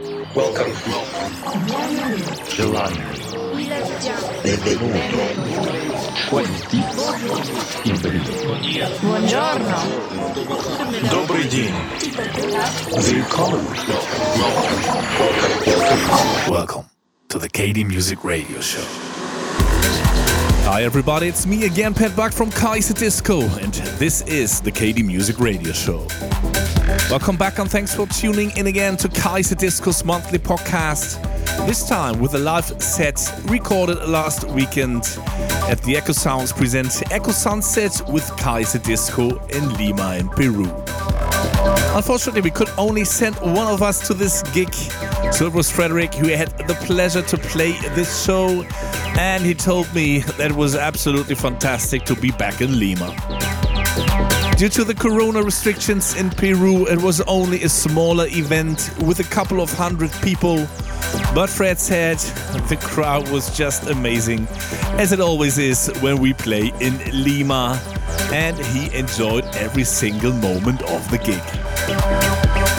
Welcome. Gelato. Benvenuto. Входите. Buongiorno. Добрый день. Welcome. Welcome. Welcome to the KD Music Radio Show. Hi everybody, it's me again, Pat Buck from Kaiserdisco, and this is the KD Music Radio Show. Welcome back, and thanks for tuning in again to Kaiserdisco's monthly podcast. This time with a live set recorded last weekend at the Eco Sounds present Eco Sunset with Kaiser Disco in Lima in Peru. Unfortunately, we could only send one of us to this gig. So it was Frederick who had the pleasure to play this show, and he told me that it was absolutely fantastic to be back in Lima. Due to the corona restrictions in Peru, it was only a smaller event with a couple of hundred people. But Fred said the crowd was just amazing, as it always is when we play in Lima, and he enjoyed every single moment of the gig.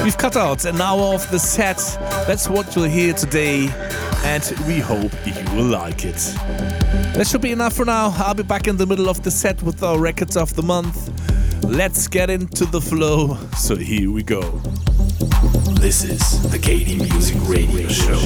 We've cut out an hour of the set, that's what you'll hear today, and we hope you will like it. That should be enough for now. I'll be back in the middle of the set with our records of the month. Let's get into the flow. So here we go. This is the KD Music Radio Show.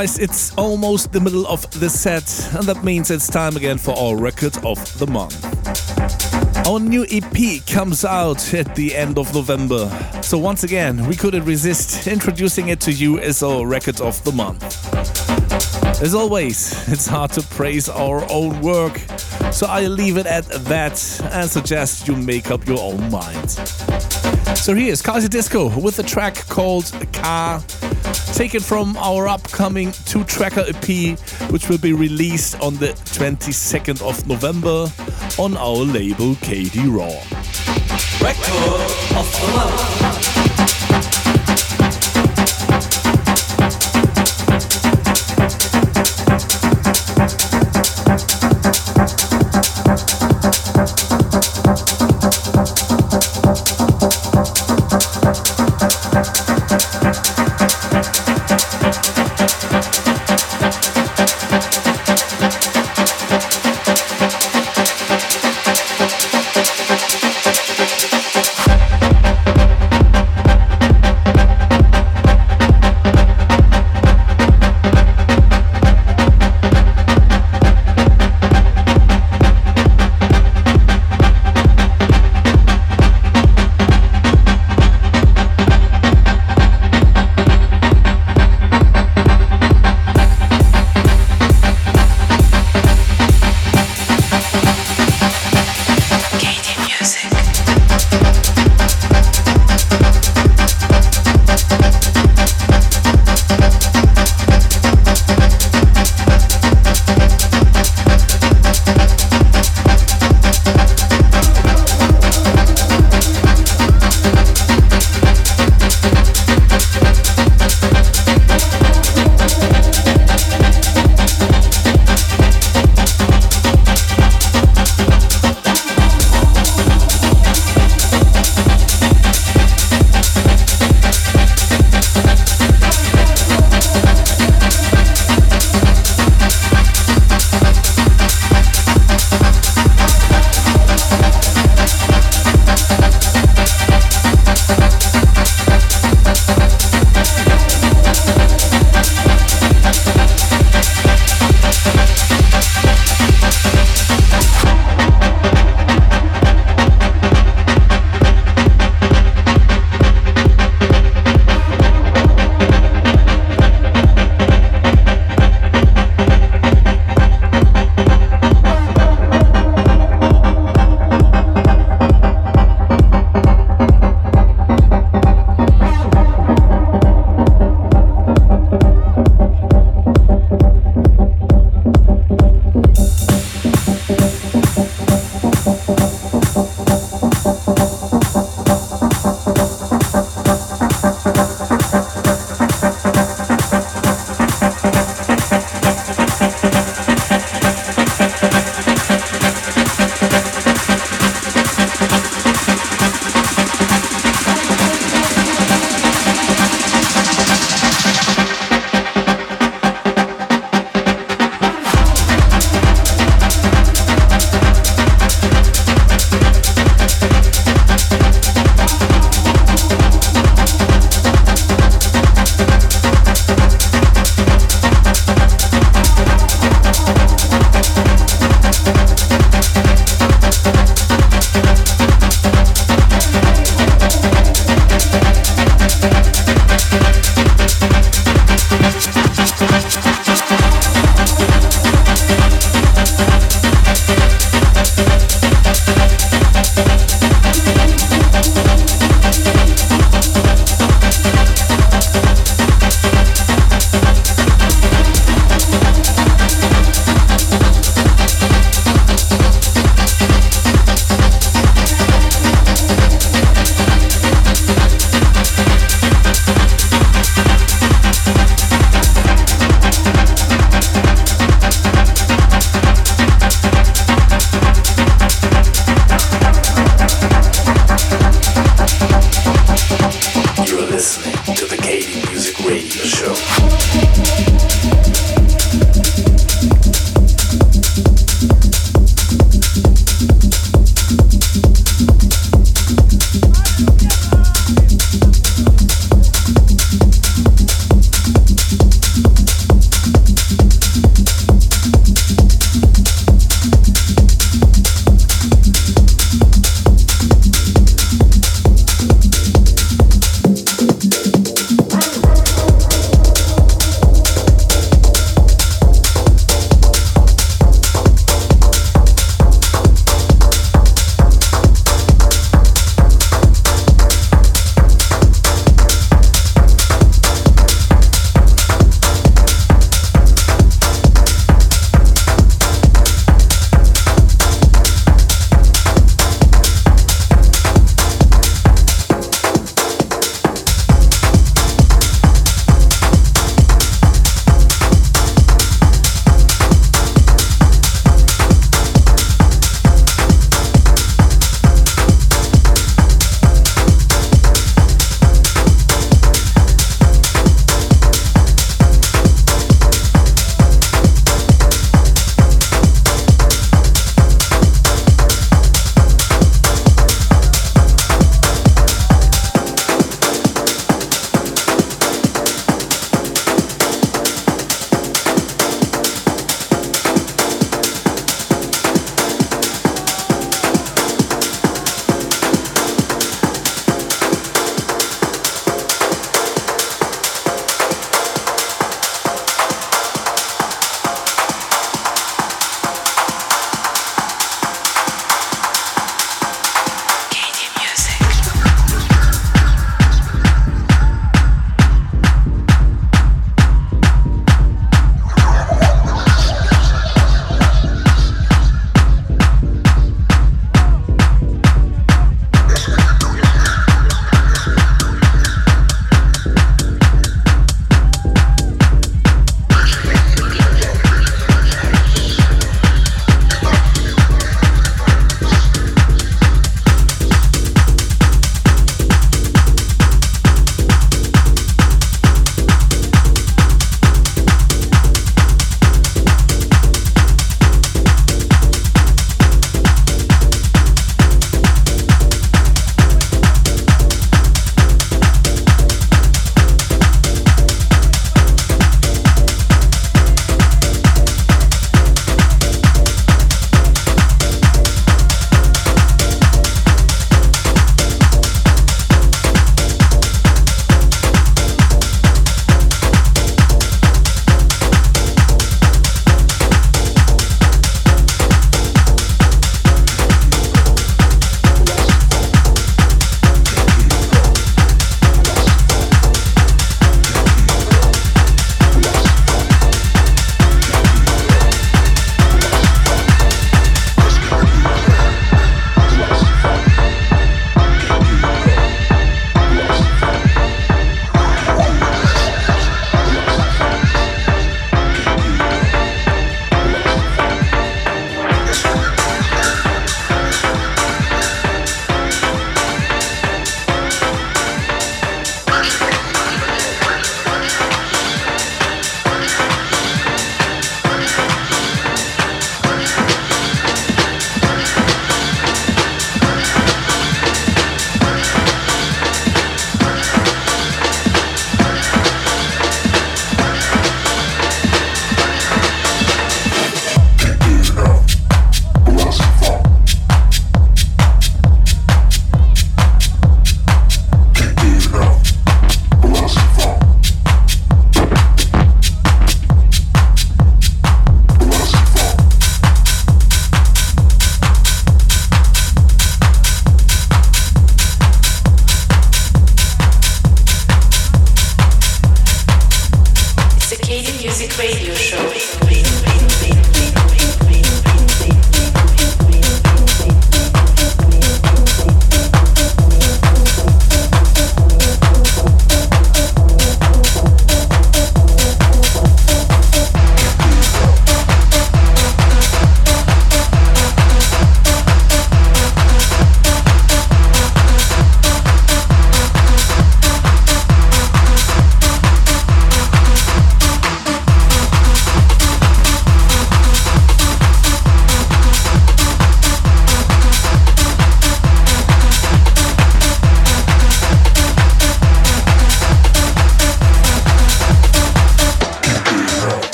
Guys, it's almost the middle of the set, and that means it's time again for our record of the month. Our new EP comes out at the end of November, so once again, we couldn't resist introducing it to you as our record of the month. As always, it's hard to praise our own work, so I leave it at that and suggest you make up your own mind. So here's Kaiserdisco with a track called Kaa taken from our upcoming two tracker EP, which will be released on the 22nd of November on our label KD Raw. Record of the month.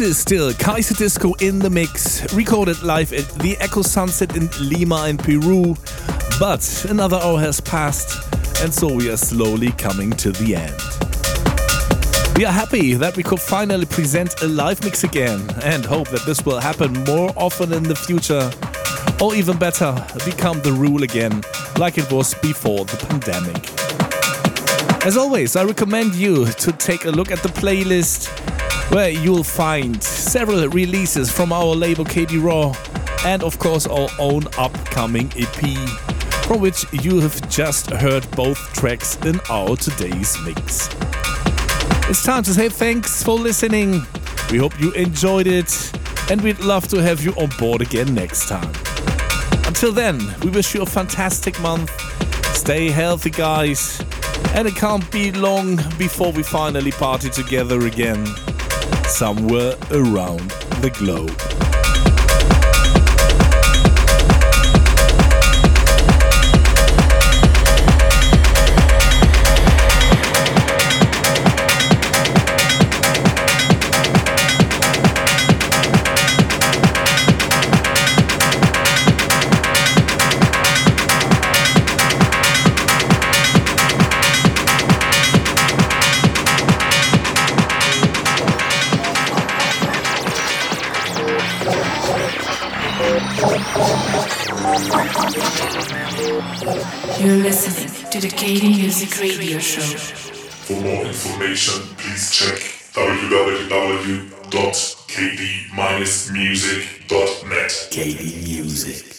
is still Kaiserdisco in the mix, recorded live at the Eco Sunset in Lima in Peru. But another hour has passed, and so we are slowly coming to the end. We are happy that we could finally present a live mix again and hope that this will happen more often in the future, or even better, become the rule again, like it was before the pandemic. As always, I recommend you to take a look at the playlist where you'll find several releases from our label KD Raw and, of course, our own upcoming EP, from which you have just heard both tracks in our today's mix. It's time to say thanks for listening. We hope you enjoyed it, and we'd love to have you on board again next time. Until then, we wish you a fantastic month. Stay healthy, guys, and it can't be long before we finally party together again somewhere around the globe. You're listening to the KD Music Radio Show. For more information, please check www.kd-music.net. KD Music.